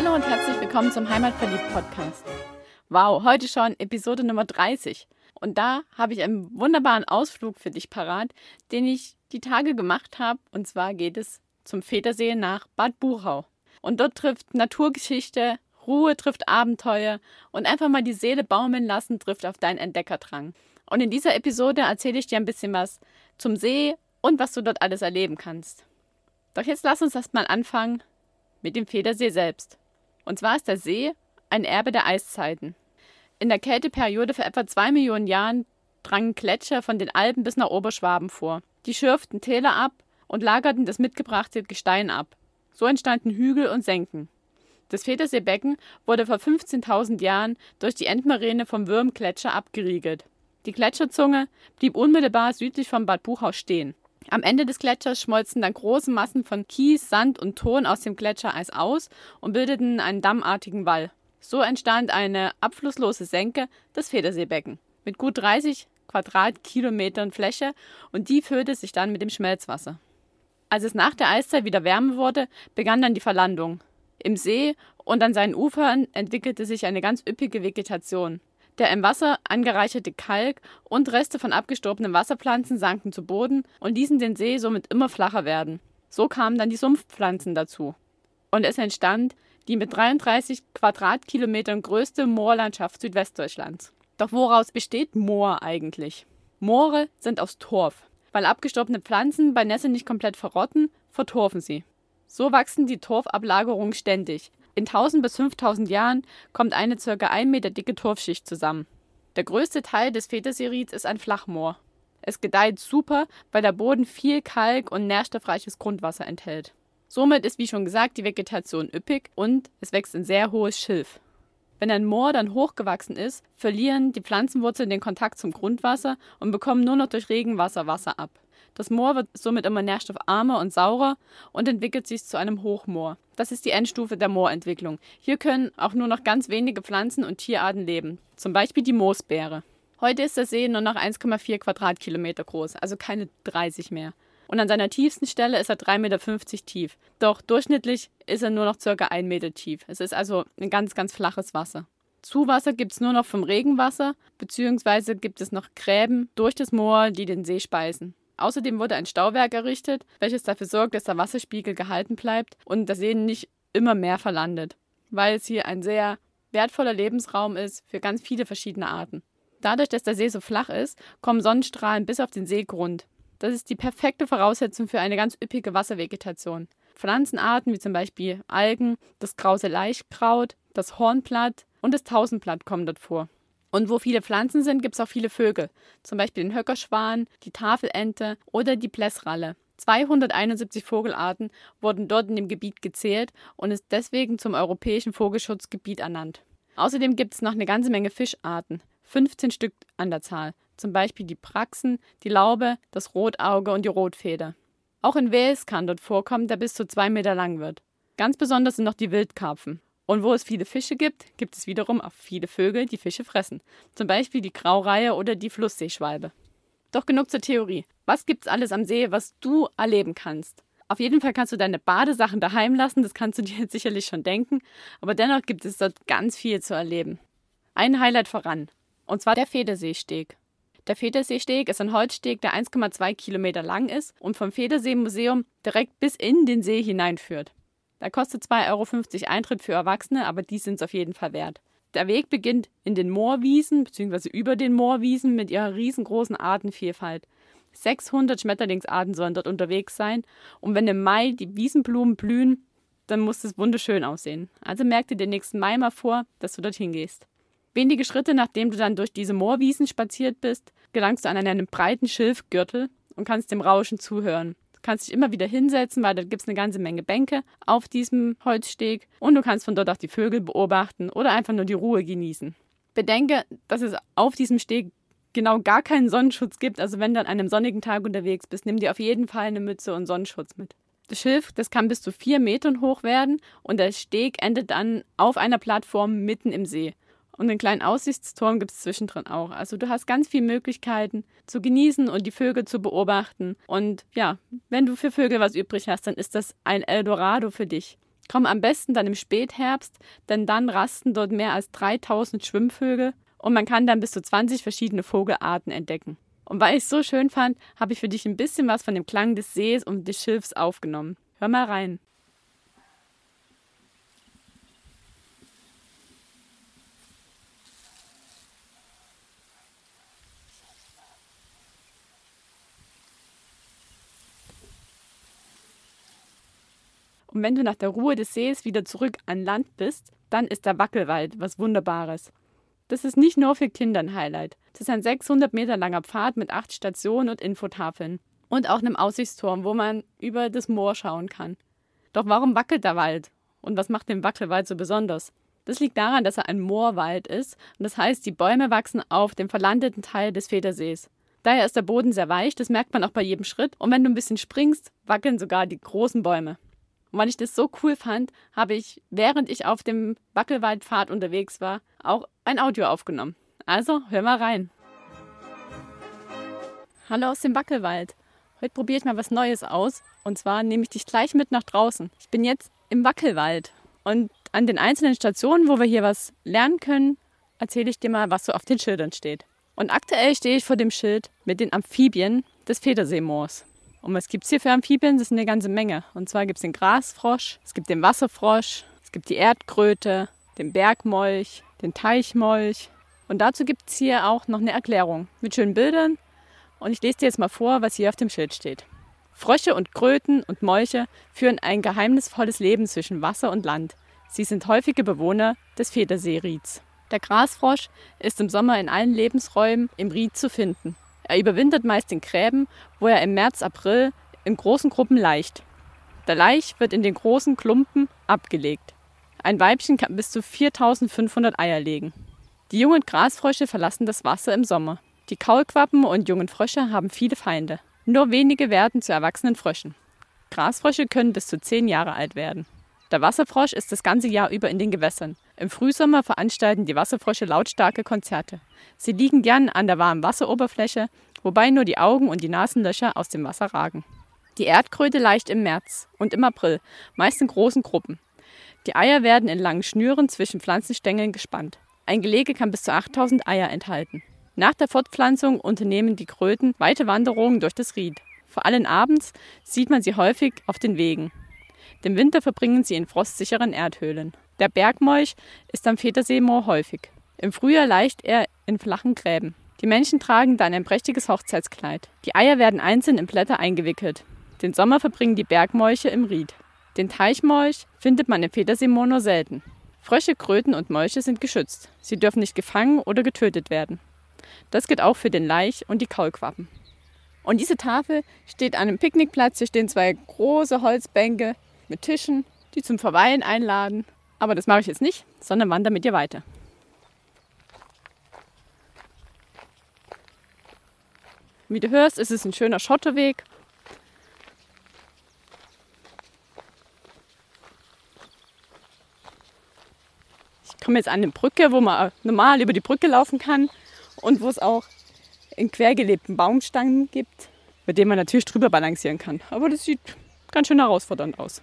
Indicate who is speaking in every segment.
Speaker 1: Hallo und herzlich willkommen zum Heimatverliebt Podcast. Wow, heute schon Episode Nummer 30. Und da habe ich einen wunderbaren Ausflug für dich parat, den ich die Tage gemacht habe. Und zwar geht es zum Vätersee nach Bad Buchau. Und dort trifft Naturgeschichte, Ruhe trifft Abenteuer und einfach mal die Seele baumeln lassen trifft auf deinen Entdeckerdrang. Und in dieser Episode erzähle ich dir ein bisschen was zum See und was du dort alles erleben kannst. Doch jetzt lass uns erstmal anfangen mit dem Federsee selbst. Und zwar ist der See ein Erbe der Eiszeiten. In der Kälteperiode vor etwa zwei Millionen Jahren drangen Gletscher von den Alpen bis nach Oberschwaben vor. Die schürften Täler ab und lagerten das mitgebrachte Gestein ab. So entstanden Hügel und Senken. Das Federseebecken wurde vor 15.000 Jahren durch die Endmaräne vom Würmgletscher abgeriegelt. Die Gletscherzunge blieb unmittelbar südlich von Bad Buchau stehen. Am Ende des Gletschers schmolzen dann große Massen von Kies, Sand und Ton aus dem Gletschereis aus und bildeten einen dammartigen Wall. So entstand eine abflusslose Senke, das Federseebecken, mit gut 30 Quadratkilometern Fläche und die füllte sich dann mit dem Schmelzwasser. Als es nach der Eiszeit wieder wärmer wurde, begann dann die Verlandung. Im See und an seinen Ufern entwickelte sich eine ganz üppige Vegetation. Der im Wasser angereicherte Kalk und Reste von abgestorbenen Wasserpflanzen sanken zu Boden und ließen den See somit immer flacher werden. So kamen dann die Sumpfpflanzen dazu. Und es entstand die mit 33 Quadratkilometern größte Moorlandschaft Südwestdeutschlands. Doch woraus besteht Moor eigentlich? Moore sind aus Torf. Weil abgestorbene Pflanzen bei Nässe nicht komplett verrotten, vertorfen sie. So wachsen die Torfablagerungen ständig. In 1000 bis 5000 Jahren kommt eine ca. 1 Meter dicke Torfschicht zusammen. Der größte Teil des Federserids ist ein Flachmoor. Es gedeiht super, weil der Boden viel Kalk und nährstoffreiches Grundwasser enthält. Somit ist, wie schon gesagt, die Vegetation üppig und es wächst ein sehr hohes Schilf. Wenn ein Moor dann hochgewachsen ist, verlieren die Pflanzenwurzeln den Kontakt zum Grundwasser und bekommen nur noch durch Regenwasser Wasser ab. Das Moor wird somit immer nährstoffarmer und saurer und entwickelt sich zu einem Hochmoor. Das ist die Endstufe der Moorentwicklung. Hier können auch nur noch ganz wenige Pflanzen und Tierarten leben, zum Beispiel die Moosbeere. Heute ist der See nur noch 1,4 Quadratkilometer groß, also keine 30 mehr. Und an seiner tiefsten Stelle ist er 3,50 Meter tief. Doch durchschnittlich ist er nur noch ca. 1 Meter tief. Es ist also ein ganz, ganz flaches Wasser. Zuwasser gibt es nur noch vom Regenwasser, beziehungsweise gibt es noch Gräben durch das Moor, die den See speisen. Außerdem wurde ein Stauwerk errichtet, welches dafür sorgt, dass der Wasserspiegel gehalten bleibt und der See nicht immer mehr verlandet, weil es hier ein sehr wertvoller Lebensraum ist für ganz viele verschiedene Arten. Dadurch, dass der See so flach ist, kommen Sonnenstrahlen bis auf den Seegrund. Das ist die perfekte Voraussetzung für eine ganz üppige Wasservegetation. Pflanzenarten wie zum Beispiel Algen, das krause Laichkraut, das Hornblatt und das Tausendblatt kommen dort vor. Und wo viele Pflanzen sind, gibt es auch viele Vögel, zum Beispiel den Höckerschwan, die Tafelente oder die Blässralle. 271 Vogelarten wurden dort in dem Gebiet gezählt und ist deswegen zum europäischen Vogelschutzgebiet ernannt. Außerdem gibt es noch eine ganze Menge Fischarten, 15 Stück an der Zahl, zum Beispiel die Praxen, die Laube, das Rotauge und die Rotfeder. Auch in Wels kann dort vorkommen, der bis zu zwei Meter lang wird. Ganz besonders sind noch die Wildkarpfen. Und wo es viele Fische gibt, gibt es wiederum auch viele Vögel, die Fische fressen. Zum Beispiel die Graureihe oder die Flussseeschwalbe. Doch genug zur Theorie. Was gibt's alles am See, was du erleben kannst? Auf jeden Fall kannst du deine Badesachen daheim lassen, das kannst du dir jetzt sicherlich schon denken, aber dennoch gibt es dort ganz viel zu erleben. Ein Highlight voran, und zwar der Federseesteg. Der Federseesteg ist ein Holzsteg, der 1,2 Kilometer lang ist und vom Federsee-Museum direkt bis in den See hineinführt. Da kostet 2,50 Euro Eintritt für Erwachsene, aber die sind es auf jeden Fall wert. Der Weg beginnt in den Moorwiesen bzw. über den Moorwiesen mit ihrer riesengroßen Artenvielfalt. 600 Schmetterlingsarten sollen dort unterwegs sein und wenn im Mai die Wiesenblumen blühen, dann muss es wunderschön aussehen. Also merk dir den nächsten Mai mal vor, dass du dorthin gehst. Wenige Schritte nachdem du dann durch diese Moorwiesen spaziert bist, gelangst du an einen breiten Schilfgürtel und kannst dem Rauschen zuhören. Kannst dich immer wieder hinsetzen, weil da gibt es eine ganze Menge Bänke auf diesem Holzsteg und du kannst von dort auch die Vögel beobachten oder einfach nur die Ruhe genießen. Bedenke, dass es auf diesem Steg genau gar keinen Sonnenschutz gibt. Also wenn du an einem sonnigen Tag unterwegs bist, nimm dir auf jeden Fall eine Mütze und Sonnenschutz mit. Das Schilf, das kann bis zu vier Metern hoch werden und der Steg endet dann auf einer Plattform mitten im See. Und einen kleinen Aussichtsturm gibt es zwischendrin auch. Also du hast ganz viele Möglichkeiten zu genießen und die Vögel zu beobachten. Und ja, wenn du für Vögel was übrig hast, dann ist das ein Eldorado für dich. Komm am besten dann im Spätherbst, denn dann rasten dort mehr als 3000 Schwimmvögel und man kann dann bis zu 20 verschiedene Vogelarten entdecken. Und weil ich es so schön fand, habe ich für dich ein bisschen was von dem Klang des Sees und des Schilfs aufgenommen. Hör mal rein. Und wenn du nach der Ruhe des Sees wieder zurück an Land bist, dann ist der Wackelwald was Wunderbares. Das ist nicht nur für Kinder ein Highlight. Das ist ein 600 Meter langer Pfad mit acht Stationen und Infotafeln. Und auch einem Aussichtsturm, wo man über das Moor schauen kann. Doch warum wackelt der Wald? Und was macht den Wackelwald so besonders? Das liegt daran, dass er ein Moorwald ist und das heißt, die Bäume wachsen auf dem verlandeten Teil des Federsees. Daher ist der Boden sehr weich, das merkt man auch bei jedem Schritt und wenn du ein bisschen springst, wackeln sogar die großen Bäume. Und weil ich das so cool fand, habe ich, während ich auf dem Wackelwaldpfad unterwegs war, auch ein Audio aufgenommen. Also, hör mal rein. Hallo aus dem Wackelwald. Heute probiere ich mal was Neues aus. Und zwar nehme ich dich gleich mit nach draußen. Ich bin jetzt im Wackelwald. Und an den einzelnen Stationen, wo wir hier was lernen können, erzähle ich dir mal, was so auf den Schildern steht. Und aktuell stehe ich vor dem Schild mit den Amphibien des Federseemoors. Und was gibt es hier für Amphibien? Das sind eine ganze Menge. Und zwar gibt es den Grasfrosch, es gibt den Wasserfrosch, es gibt die Erdkröte, den Bergmolch, den Teichmolch. Und dazu gibt es hier auch noch eine Erklärung mit schönen Bildern. Und ich lese dir jetzt mal vor, was hier auf dem Schild steht. Frösche und Kröten und Molche führen ein geheimnisvolles Leben zwischen Wasser und Land. Sie sind häufige Bewohner des Federseerieds. Der Grasfrosch ist im Sommer in allen Lebensräumen im Ried zu finden. Er überwintert meist in Gräben, wo er im März, April in großen Gruppen laicht. Der Laich wird in den großen Klumpen abgelegt. Ein Weibchen kann bis zu 4500 Eier legen. Die jungen Grasfrösche verlassen das Wasser im Sommer. Die Kaulquappen und jungen Frösche haben viele Feinde. Nur wenige werden zu erwachsenen Fröschen. Grasfrösche können bis zu zehn Jahre alt werden. Der Wasserfrosch ist das ganze Jahr über in den Gewässern. Im Frühsommer veranstalten die Wasserfrösche lautstarke Konzerte. Sie liegen gern an der warmen Wasseroberfläche, wobei nur die Augen und die Nasenlöcher aus dem Wasser ragen. Die Erdkröte leicht im März und im April, meist in großen Gruppen. Die Eier werden in langen Schnüren zwischen Pflanzenstängeln gespannt. Ein Gelege kann bis zu 8000 Eier enthalten. Nach der Fortpflanzung unternehmen die Kröten weite Wanderungen durch das Ried. Vor allem abends sieht man sie häufig auf den Wegen. Den Winter verbringen sie in frostsicheren Erdhöhlen. Der Bergmolch ist am Federseemoor häufig. Im Frühjahr leicht er in flachen Gräben. Die Menschen tragen dann ein prächtiges Hochzeitskleid. Die Eier werden einzeln in Blätter eingewickelt. Den Sommer verbringen die Bergmolche im Ried. Den Teichmolch findet man im Federseemoor nur selten. Frösche, Kröten und Molche sind geschützt. Sie dürfen nicht gefangen oder getötet werden. Das gilt auch für den Laich und die Kaulquappen. Und diese Tafel steht an einem Picknickplatz. Hier stehen zwei große Holzbänke mit Tischen, die zum Verweilen einladen. Aber das mache ich jetzt nicht, sondern wandere mit dir weiter. Wie du hörst, ist es ein schöner Schotterweg. Ich komme jetzt an eine Brücke, wo man normal über die Brücke laufen kann und wo es auch in quergelebten Baumstangen gibt, mit denen man natürlich drüber balancieren kann. Aber das sieht ganz schön herausfordernd aus.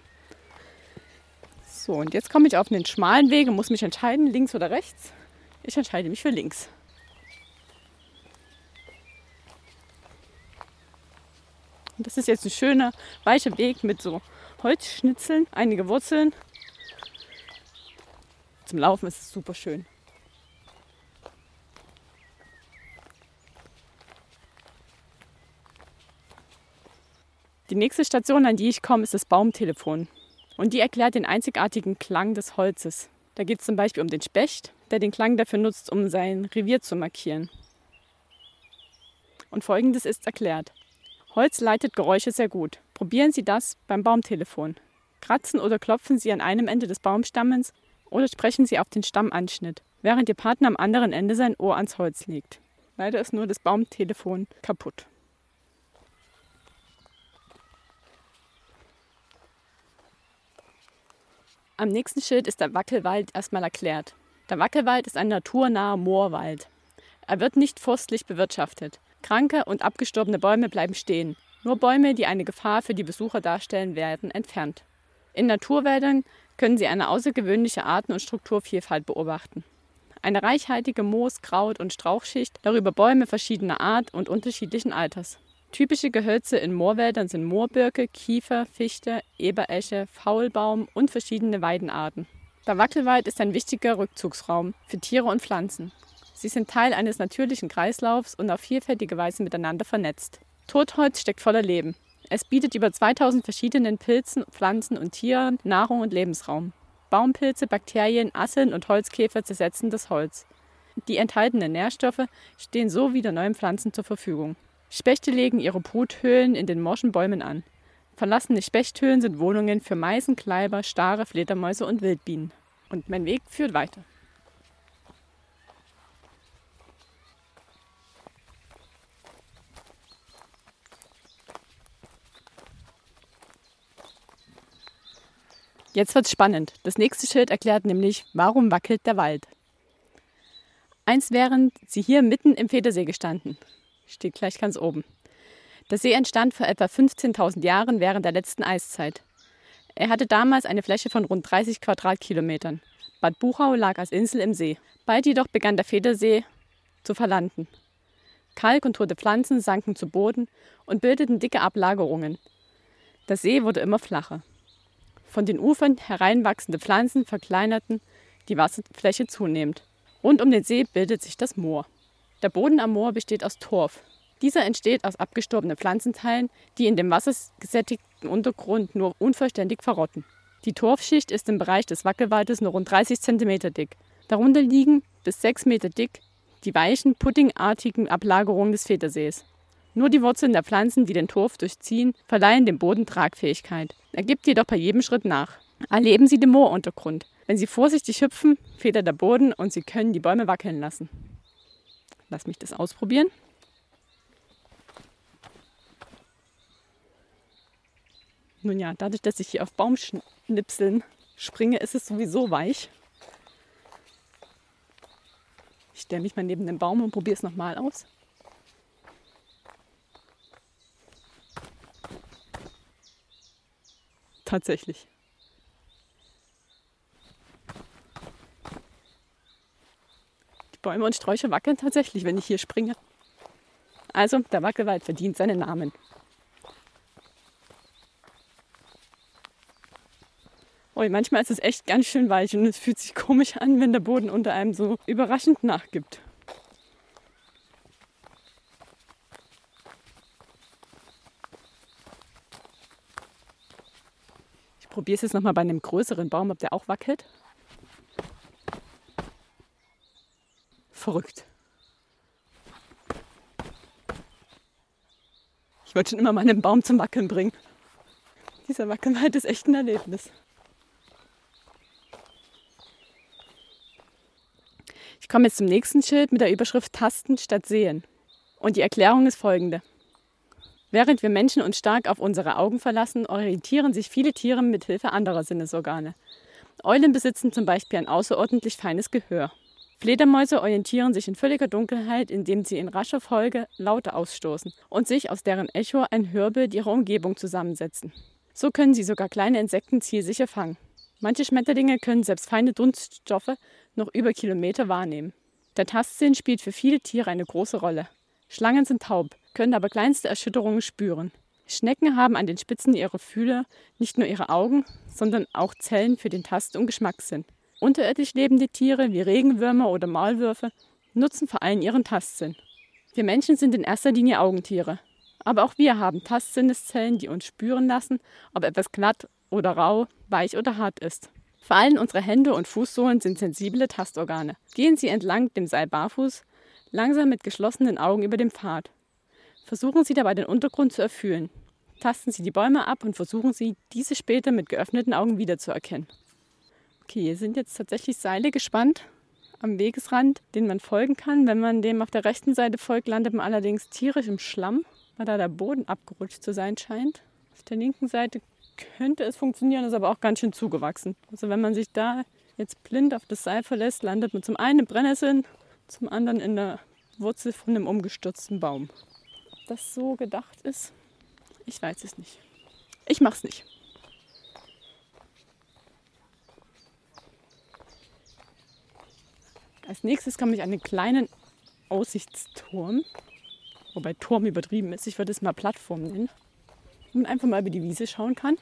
Speaker 1: So, und jetzt komme ich auf einen schmalen Weg und muss mich entscheiden, links oder rechts. Ich entscheide mich für links. Und das ist jetzt ein schöner, weicher Weg mit so Holzschnitzeln, einige Wurzeln. Zum Laufen ist es super schön. Die nächste Station, an die ich komme, ist das Baumtelefon. Und die erklärt den einzigartigen Klang des Holzes. Da geht es zum Beispiel um den Specht, der den Klang dafür nutzt, um sein Revier zu markieren. Und folgendes ist erklärt. Holz leitet Geräusche sehr gut. Probieren Sie das beim Baumtelefon. Kratzen oder klopfen Sie an einem Ende des Baumstammens oder sprechen Sie auf den Stammanschnitt, während Ihr Partner am anderen Ende sein Ohr ans Holz legt. Leider ist nur das Baumtelefon kaputt. Am nächsten Schild ist der Wackelwald erstmal erklärt. Der Wackelwald ist ein naturnaher Moorwald. Er wird nicht forstlich bewirtschaftet. Kranke und abgestorbene Bäume bleiben stehen. Nur Bäume, die eine Gefahr für die Besucher darstellen, werden entfernt. In Naturwäldern können Sie eine außergewöhnliche Arten- und Strukturvielfalt beobachten. Eine reichhaltige Moos-, Kraut- und Strauchschicht, darüber Bäume verschiedener Art und unterschiedlichen Alters. Typische Gehölze in Moorwäldern sind Moorbirke, Kiefer, Fichte, Eberesche, Faulbaum und verschiedene Weidenarten. Der Wackelwald ist ein wichtiger Rückzugsraum für Tiere und Pflanzen. Sie sind Teil eines natürlichen Kreislaufs und auf vielfältige Weise miteinander vernetzt. Totholz steckt voller Leben. Es bietet über 2000 verschiedenen Pilzen, Pflanzen und Tieren Nahrung und Lebensraum. Baumpilze, Bakterien, Asseln und Holzkäfer zersetzen das Holz. Die enthaltenen Nährstoffe stehen so wieder neuen Pflanzen zur Verfügung. Spechte legen ihre Bruthöhlen in den morschen Bäumen an. Verlassene Spechthöhlen sind Wohnungen für Meisen, Kleiber, Stare, Fledermäuse und Wildbienen. Und mein Weg führt weiter. Jetzt wird's spannend. Das nächste Schild erklärt nämlich, warum wackelt der Wald. Einst wären sie hier mitten im Federsee gestanden. Steht gleich ganz oben. Der See entstand vor etwa 15.000 Jahren während der letzten Eiszeit. Er hatte damals eine Fläche von rund 30 Quadratkilometern. Bad Buchau lag als Insel im See. Bald jedoch begann der Federsee zu verlanden. Kalk und tote Pflanzen sanken zu Boden und bildeten dicke Ablagerungen. Der See wurde immer flacher. Von den Ufern hereinwachsende Pflanzen verkleinerten die Wasserfläche zunehmend. Rund um den See bildet sich das Moor. Der Boden am Moor besteht aus Torf. Dieser entsteht aus abgestorbenen Pflanzenteilen, die in dem wassergesättigten Untergrund nur unvollständig verrotten. Die Torfschicht ist im Bereich des Wackelwaldes nur rund 30 cm dick. Darunter liegen bis 6 Meter dick die weichen, puddingartigen Ablagerungen des Federsees. Nur die Wurzeln der Pflanzen, die den Torf durchziehen, verleihen dem Boden Tragfähigkeit. Er gibt jedoch bei jedem Schritt nach. Erleben Sie den Mooruntergrund. Wenn Sie vorsichtig hüpfen, federt der Boden und Sie können die Bäume wackeln lassen. Lass mich das ausprobieren. Nun ja, dadurch, dass ich hier auf Baumschnipseln springe, ist es sowieso weich. Ich stelle mich mal neben den Baum und probiere es nochmal aus. Tatsächlich. Bäume und Sträucher wackeln tatsächlich, wenn ich hier springe. Also, der Wackelwald verdient seinen Namen. Oh, manchmal ist es echt ganz schön weich und es fühlt sich komisch an, wenn der Boden unter einem so überraschend nachgibt. probiere es jetzt nochmal bei einem größeren Baum, ob der auch wackelt. Verrückt. Ich wollte schon immer meinen Baum zum Wackeln bringen. Dieser Wackelwald ist echt ein Erlebnis. Ich komme jetzt zum nächsten Schild mit der Überschrift Tasten statt Sehen. Und die Erklärung ist folgende. Während wir Menschen uns stark auf unsere Augen verlassen, orientieren sich viele Tiere mit Hilfe anderer Sinnesorgane. Eulen besitzen zum Beispiel ein außerordentlich feines Gehör. Fledermäuse orientieren sich in völliger Dunkelheit, indem sie in rascher Folge Laute ausstoßen und sich aus deren Echo ein Hörbild ihrer Umgebung zusammensetzen. So können sie sogar kleine Insekten zielsicher fangen. Manche Schmetterlinge können selbst feine Dunststoffe noch über Kilometer wahrnehmen. Der Tastsinn spielt für viele Tiere eine große Rolle. Schlangen sind taub, können aber kleinste Erschütterungen spüren. Schnecken haben an den Spitzen ihrer Fühler nicht nur ihre Augen, sondern auch Zellen für den Tast- und Geschmackssinn. Unterirdisch lebende Tiere wie Regenwürmer oder Maulwürfe nutzen vor allem ihren Tastsinn. Wir Menschen sind in erster Linie Augentiere. Aber auch wir haben Tastsinneszellen, die uns spüren lassen, ob etwas glatt oder rau, weich oder hart ist. Vor allem unsere Hände und Fußsohlen sind sensible Tastorgane. Gehen Sie entlang dem Seil barfuß, langsam mit geschlossenen Augen über dem Pfad. Versuchen Sie dabei den Untergrund zu erfüllen. Tasten Sie die Bäume ab und versuchen Sie, diese später mit geöffneten Augen wiederzuerkennen. Okay, hier sind jetzt tatsächlich Seile gespannt am Wegesrand, den man folgen kann. Wenn man dem auf der rechten Seite folgt, landet man allerdings tierisch im Schlamm, weil da der Boden abgerutscht zu sein scheint. Auf der linken Seite könnte es funktionieren, ist aber auch ganz schön zugewachsen. Also wenn man sich da jetzt blind auf das Seil verlässt, landet man zum einen im Brennnesseln, zum anderen in der Wurzel von einem umgestürzten Baum das so gedacht ist? Ich weiß es nicht. Ich mach's nicht. Als nächstes komme ich an den kleinen Aussichtsturm, wobei Turm übertrieben ist. Ich würde es mal Plattform nennen. Und man einfach mal über die Wiese schauen kann.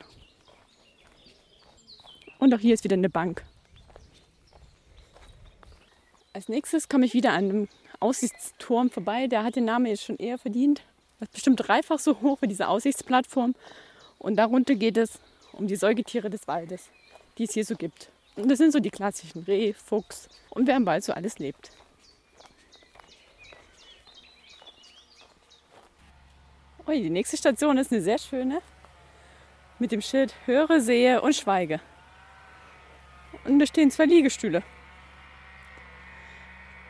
Speaker 1: Und auch hier ist wieder eine Bank. Als nächstes komme ich wieder an einem Aussichtsturm vorbei. Der hat den Namen jetzt schon eher verdient. Das ist bestimmt dreifach so hoch wie diese Aussichtsplattform. Und darunter geht es um die Säugetiere des Waldes, die es hier so gibt. Und das sind so die klassischen Reh, Fuchs und wer im Wald so alles lebt. Ui, die nächste Station ist eine sehr schöne mit dem Schild Höre, sehe und schweige. Und da stehen zwei Liegestühle.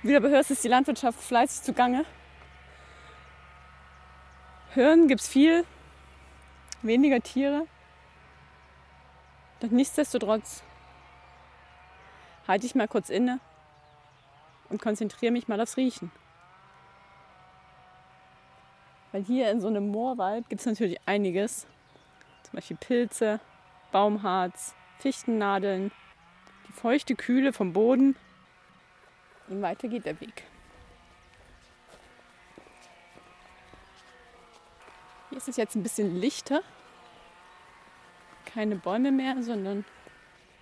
Speaker 1: Wie du aber hörst, ist die Landwirtschaft fleißig zugange. Hören gibt es viel, weniger Tiere. Doch nichtsdestotrotz halte ich mal kurz inne und konzentriere mich mal aufs Riechen. Weil hier in so einem Moorwald gibt es natürlich einiges. Zum Beispiel Pilze, Baumharz, Fichtennadeln, die feuchte Kühle vom Boden. Und weiter geht der Weg. Hier ist es jetzt ein bisschen lichter. Keine Bäume mehr, sondern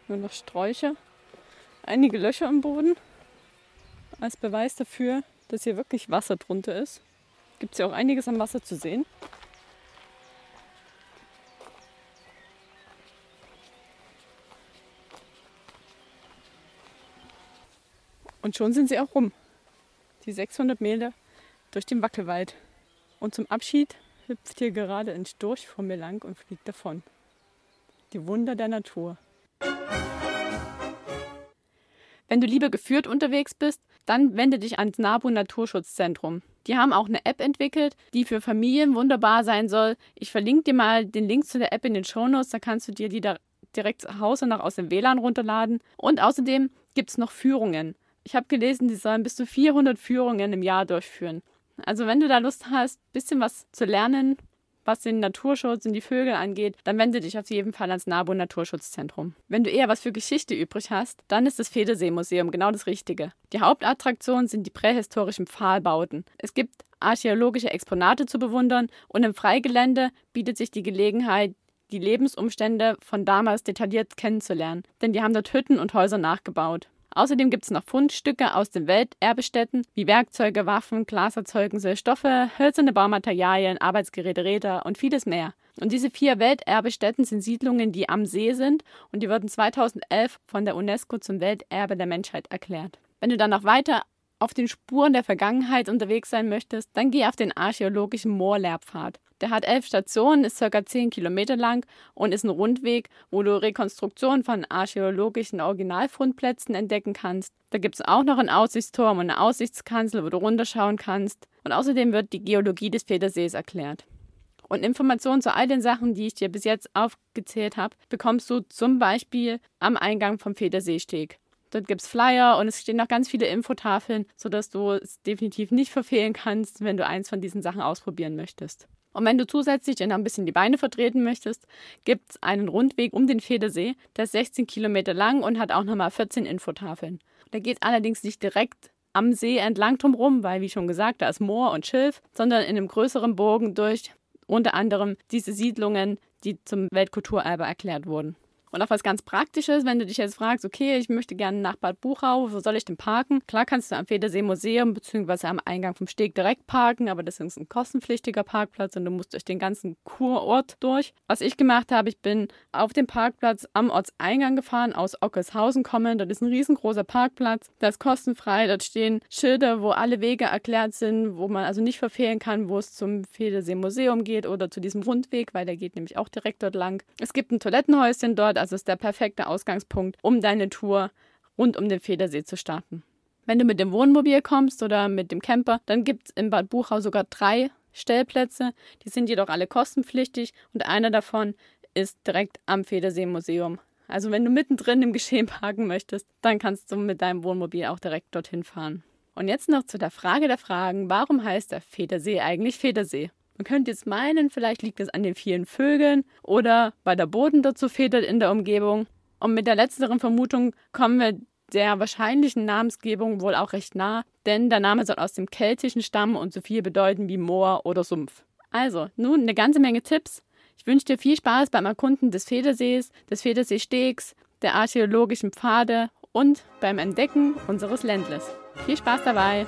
Speaker 1: nur noch Sträucher einige Löcher im Boden. Als Beweis dafür, dass hier wirklich Wasser drunter ist. Gibt es ja auch einiges am Wasser zu sehen. Und schon sind sie auch rum. Die 600 Meter durch den Wackelwald. Und zum Abschied hüpft hier gerade ein Storch vor mir lang und fliegt davon. Die Wunder der Natur. Wenn du lieber geführt unterwegs bist, dann wende dich ans NABU Naturschutzzentrum. Die haben auch eine App entwickelt, die für Familien wunderbar sein soll. Ich verlinke dir mal den Link zu der App in den Shownotes, da kannst du dir die da direkt zu Hause noch aus dem WLAN runterladen. Und außerdem gibt es noch Führungen. Ich habe gelesen, die sollen bis zu 400 Führungen im Jahr durchführen. Also wenn du da Lust hast, ein bisschen was zu lernen, was den Naturschutz und die Vögel angeht, dann wende dich auf jeden Fall ans NABU Naturschutzzentrum. Wenn du eher was für Geschichte übrig hast, dann ist das Federseemuseum genau das Richtige. Die Hauptattraktion sind die prähistorischen Pfahlbauten. Es gibt archäologische Exponate zu bewundern und im Freigelände bietet sich die Gelegenheit, die Lebensumstände von damals detailliert kennenzulernen, denn die haben dort Hütten und Häuser nachgebaut. Außerdem gibt es noch Fundstücke aus den Welterbestätten wie Werkzeuge, Waffen, Glaserzeugnisse, Stoffe, hölzerne Baumaterialien, Arbeitsgeräte, Räder und vieles mehr. Und diese vier Welterbestätten sind Siedlungen, die am See sind und die wurden 2011 von der UNESCO zum Welterbe der Menschheit erklärt. Wenn du dann noch weiter auf den Spuren der Vergangenheit unterwegs sein möchtest, dann geh auf den archäologischen Moorlehrpfad. Der hat elf Stationen, ist ca. 10 Kilometer lang und ist ein Rundweg, wo du Rekonstruktionen von archäologischen Originalfundplätzen entdecken kannst. Da gibt es auch noch einen Aussichtsturm und eine Aussichtskanzel, wo du runterschauen kannst. Und außerdem wird die Geologie des Federsees erklärt. Und Informationen zu all den Sachen, die ich dir bis jetzt aufgezählt habe, bekommst du zum Beispiel am Eingang vom Federseesteg. Dort gibt es Flyer und es stehen noch ganz viele Infotafeln, sodass du es definitiv nicht verfehlen kannst, wenn du eins von diesen Sachen ausprobieren möchtest. Und wenn du zusätzlich noch ein bisschen die Beine vertreten möchtest, gibt es einen Rundweg um den Federsee. Der ist 16 Kilometer lang und hat auch nochmal 14 Infotafeln. Der geht allerdings nicht direkt am See entlang drumherum, weil, wie schon gesagt, da ist Moor und Schilf, sondern in einem größeren Bogen durch unter anderem diese Siedlungen, die zum Weltkulturerbe erklärt wurden. Und auch was ganz Praktisches, wenn du dich jetzt fragst, okay, ich möchte gerne nach Bad Buchau, wo soll ich denn parken? Klar kannst du am Federsee Museum bzw. am Eingang vom Steg direkt parken, aber das ist ein kostenpflichtiger Parkplatz und du musst durch den ganzen Kurort durch. Was ich gemacht habe, ich bin auf dem Parkplatz am Ortseingang gefahren, aus Ockershausen kommen. Dort ist ein riesengroßer Parkplatz, der ist kostenfrei. Dort stehen Schilder, wo alle Wege erklärt sind, wo man also nicht verfehlen kann, wo es zum Federsee Museum geht oder zu diesem Rundweg, weil der geht nämlich auch direkt dort lang. Es gibt ein Toilettenhäuschen dort, also ist der perfekte Ausgangspunkt, um deine Tour rund um den Federsee zu starten. Wenn du mit dem Wohnmobil kommst oder mit dem Camper, dann gibt es in Bad Buchau sogar drei Stellplätze. Die sind jedoch alle kostenpflichtig und einer davon ist direkt am Federsee-Museum. Also wenn du mittendrin im Geschehen parken möchtest, dann kannst du mit deinem Wohnmobil auch direkt dorthin fahren. Und jetzt noch zu der Frage der Fragen, warum heißt der Federsee eigentlich Federsee? Man könnte jetzt meinen, vielleicht liegt es an den vielen Vögeln oder weil der Boden dazu federt in der Umgebung. Und mit der letzteren Vermutung kommen wir der wahrscheinlichen Namensgebung wohl auch recht nah, denn der Name soll aus dem Keltischen stammen und so viel bedeuten wie Moor oder Sumpf. Also, nun eine ganze Menge Tipps. Ich wünsche dir viel Spaß beim Erkunden des Federsees, des Federseestegs, der archäologischen Pfade und beim Entdecken unseres Ländles. Viel Spaß dabei!